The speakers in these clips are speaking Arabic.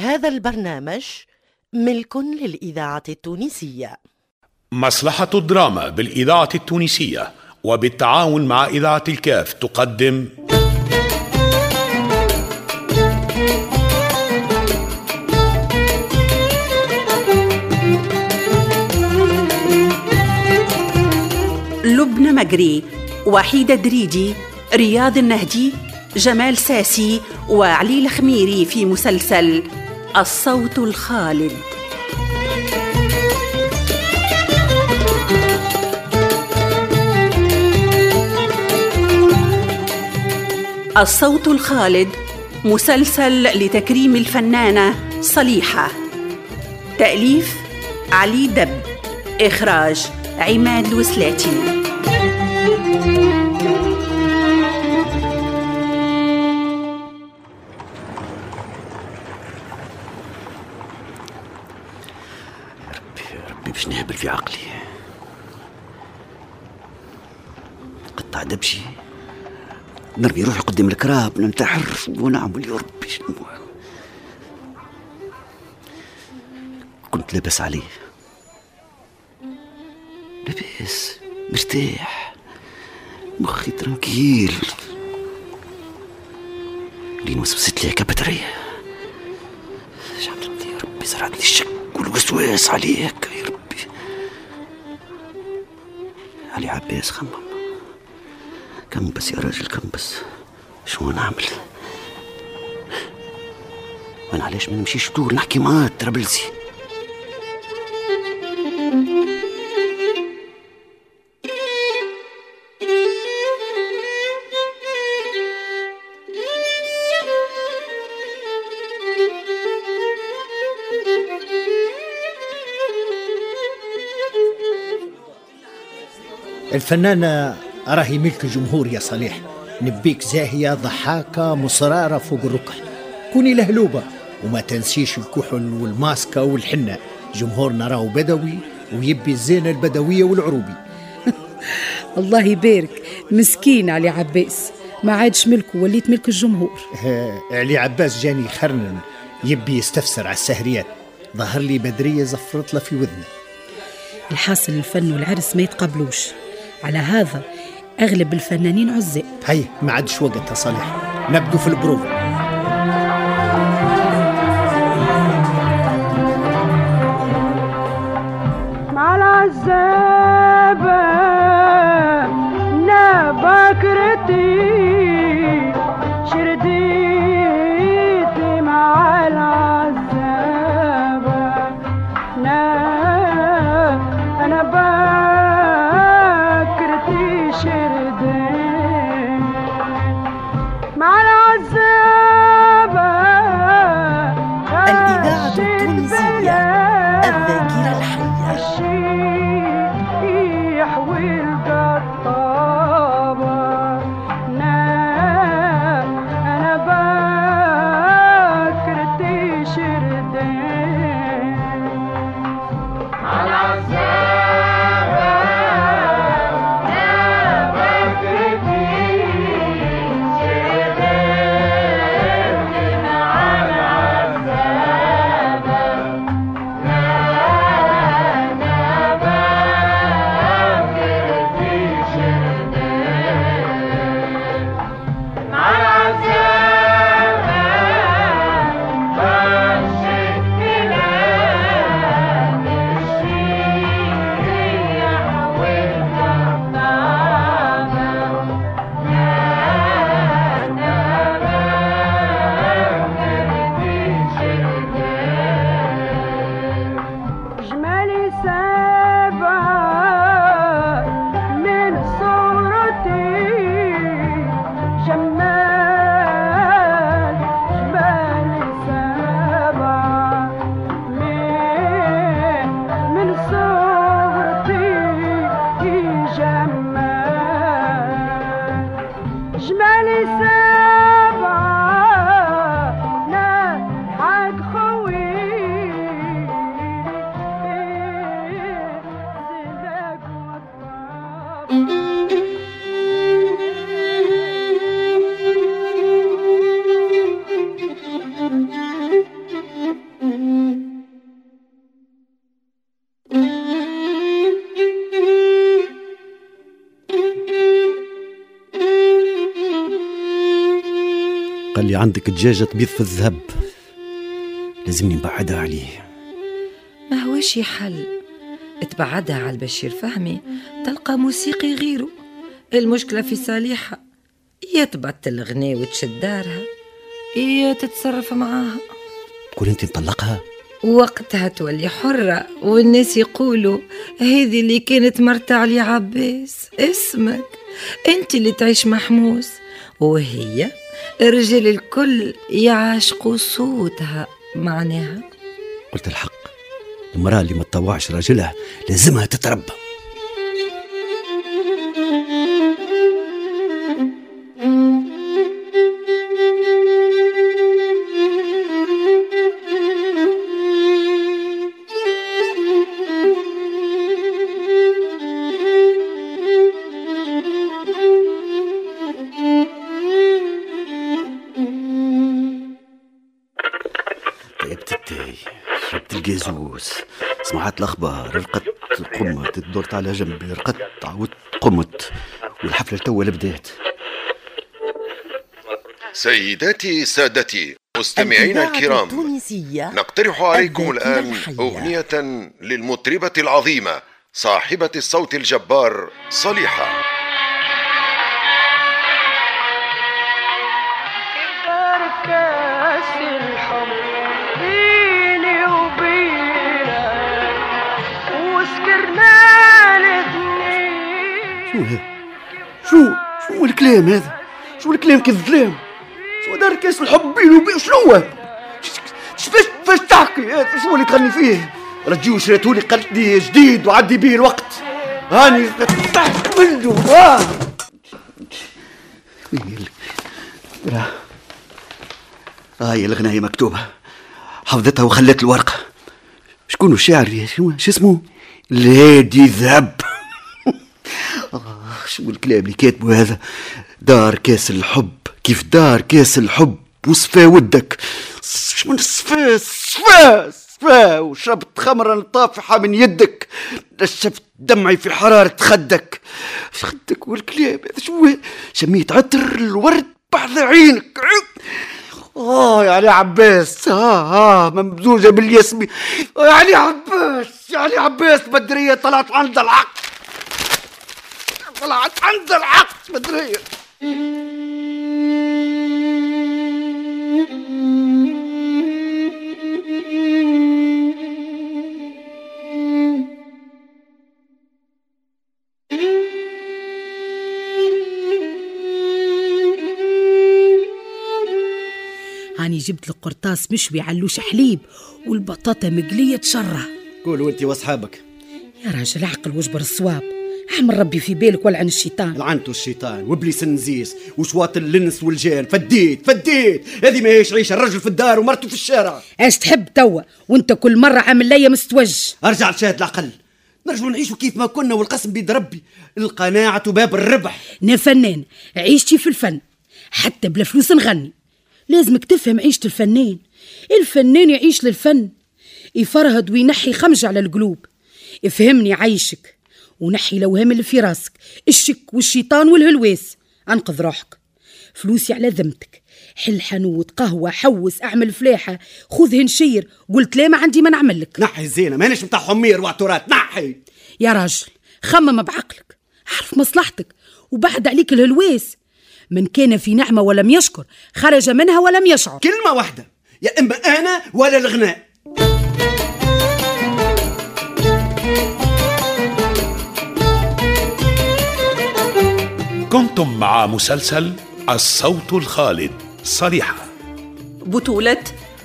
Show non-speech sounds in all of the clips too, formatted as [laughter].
هذا البرنامج ملك للإذاعة التونسية. مصلحة الدراما بالإذاعة التونسية وبالتعاون مع إذاعة الكاف تقدم. لبنى مجري وحيدة دريدي رياض النهدي جمال ساسي وعلي الخميري في مسلسل الصوت الخالد. الصوت الخالد مسلسل لتكريم الفنانة صليحة. تأليف علي دب. إخراج عماد الوسلاتي باش نهبل في عقلي. قطع دبشي. نرمي روحي قدام الكراب ننتحر. ونعمل يا ربي شنو كنت لاباس عليه. لاباس مرتاح. مخي ترنكيل لين وسوست لي كبترية شعرت يا ربي زرعت لي الشك والوسواس عليك. علي عباس خمم كم بس يا راجل كم بس. شو نعمل؟ وأنا علاش ما نمشيش دور؟ نحكي معاه ترابلسي الفنانة راهي ملك الجمهور يا صالح نبيك زاهية ضحاكة مصرارة فوق الركح. كوني لهلوبة وما تنسيش الكحل والماسكة والحنة. جمهورنا راهو بدوي ويبي الزينة البدوية والعروبي. [laughs] الله يبارك. مسكين علي عباس. ما عادش ملكه وليت ملك الجمهور. [laughs] علي عباس جاني خرنن. يبي يستفسر على السهريات. ظهر لي بدرية زفرت له في وذنه الحاصل الفن والعرس ما يتقابلوش على هذا أغلب الفنانين عزاء هيا ما عادش وقت يا صالح. نبدو في البروف مع العزابة Mom, قال لي عندك دجاجة تبيض في الذهب. لازمني نبعدها عليه. ما هو شي حل؟ تبعدها على البشير فهمي تلقى موسيقي غيره. المشكلة في صالحة يا تبطل غني وتشد دارها يا تتصرف معاها. تقول أنت نطلقها؟ وقتها تولي حرة والناس يقولوا هذه اللي كانت مرت علي عباس اسمك أنت اللي تعيش محموس. وهي الرجال الكل يعاشقوا صوتها معناها؟ قلت الحق. المرأة اللي ما تطوعش راجلها لازمها تتربى. سمعت الأخبار رقدت قمت دورت على جنبي رقدت عودت قمت والحفلة توا بدات سيداتي سادتي مستمعينا الكرام التونسية نقترح عليكم الآن الحية. أغنية للمطربة العظيمة صاحبة الصوت الجبار صليحة شو هذا شو؟ شو الكلام هذا؟ شو الكلام كالظلام شو دار كاس الحب بيني وبين شنو؟ هو فاش فاش تحكي؟ هذا شو اللي تغني فيه؟ رجيو شريتولي قلبي جديد وعدي بيه الوقت. هاني تحت منه آه. راه. هاي الغناية مكتوبة. حفظتها وخلت الورقة. شكون الشاعر شو اسمه؟ الهادي ذهب. آه شو الكلام اللي كاتبه هذا؟ دار كاس الحب. كيف دار كاس الحب؟ وصفى ودك. شو الصفا صفا صفا وشربت خمرا طافحة من يدك. نشفت دمعي في حرارة خدك. خدك والكلام هذا شو؟ شميت عطر الورد بعد عينك. آه يعني عباس. آه آه ممزوجة بالياسمين يعني عباس يعني عباس بدرية طلعت عند العقل. طلعت عند العقل بدرية هاني جبت لك قرطاس مشوي علوش حليب والبطاطا مقلية تشره قولوا انت وأصحابك. يا راجل عقل واجبر الصواب. احمل ربي في بالك ولعن الشيطان. لعنتوا الشيطان وابليس النزيس وشواط الانس والجان فديت فديت. هذه ما هيش عيشة. الرجل في الدار ومرته في الشارع. إيش تحب توا؟ وانت كل مرة عامل ليا مستوج. أرجع لشاهد العقل. نرجعوا نعيشوا كيف ما كنا والقسم بيد ربي. القناعة باب الربح. أنا فنان عيشتي في الفن. حتى بلا فلوس نغني. لازمك تفهم عيشة الفنان. الفنان يعيش للفن. يفرهد وينحي خمج على القلوب. افهمني عيشك ونحي الاوهام اللي في راسك. الشك والشيطان والهلواس أنقذ روحك. فلوسي على ذمتك. حل حانوت قهوة حوس أعمل فلاحة. خذ هنشير قلت لا ما عندي ما نعمل لك؟ نحي الزينة مانيش بتاع حمير واعتورات نحي. يا راجل خمم بعقلك. عرف مصلحتك. وبعد عليك الهلواس من كان في نعمة ولم يشكر خرج منها ولم يشعر. كلمة واحدة. يا إما أنا ولا الغناء. كنتم مع مسلسل الصوت الخالد صريحة. بطولة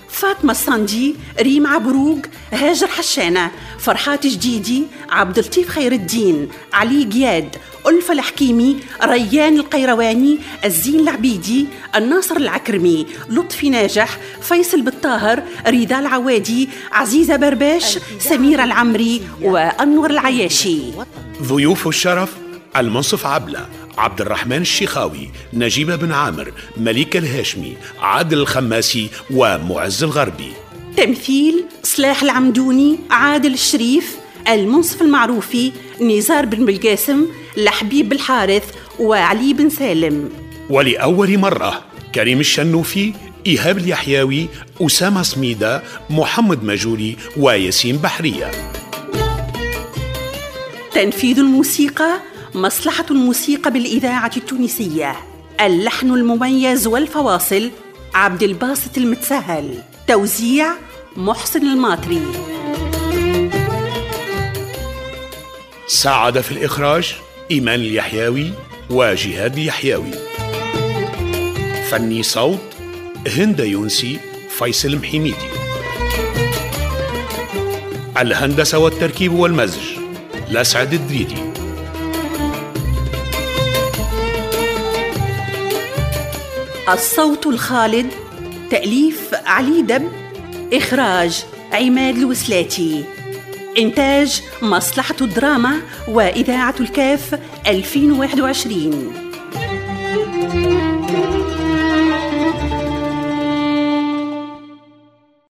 فاطمة الصندي ريم عبروق هاجر حشانة فرحات جديدي عبد اللطيف خير الدين علي جياد ألفة الحكيمي ريان القيرواني الزين العبيدي الناصر العكرمي لطفي ناجح فيصل بالطاهر رضا العوادي عزيزة برباش سميرة العمري وأنور العياشي. ضيوف الشرف المنصف عبلة عبد الرحمن الشيخاوي نجيبة بن عامر مليك الهاشمي عادل الخماسي ومعز الغربي. تمثيل صلاح العمدوني عادل الشريف المنصف المعروفي نزار بن بالقاسم لحبيب الحارث وعلي بن سالم. ولأول مرة كريم الشنوفي إيهاب اليحيوي أسامة سميدة محمد مجولي وياسين بحرية. تنفيذ الموسيقى مصلحة الموسيقى بالإذاعة التونسية. اللحن المميز والفواصل عبد الباسط المتسهل توزيع محسن الماطري. ساعد في الإخراج إيمان اليحيوي وجهاد اليحيوي فني صوت هند يونسي فيصل محميدي الهندسة والتركيب والمزج لسعد الدريدي. الصوت الخالد تأليف علي دب إخراج عماد الوسلاتي. إنتاج مصلحة الدراما وإذاعة الكاف 2021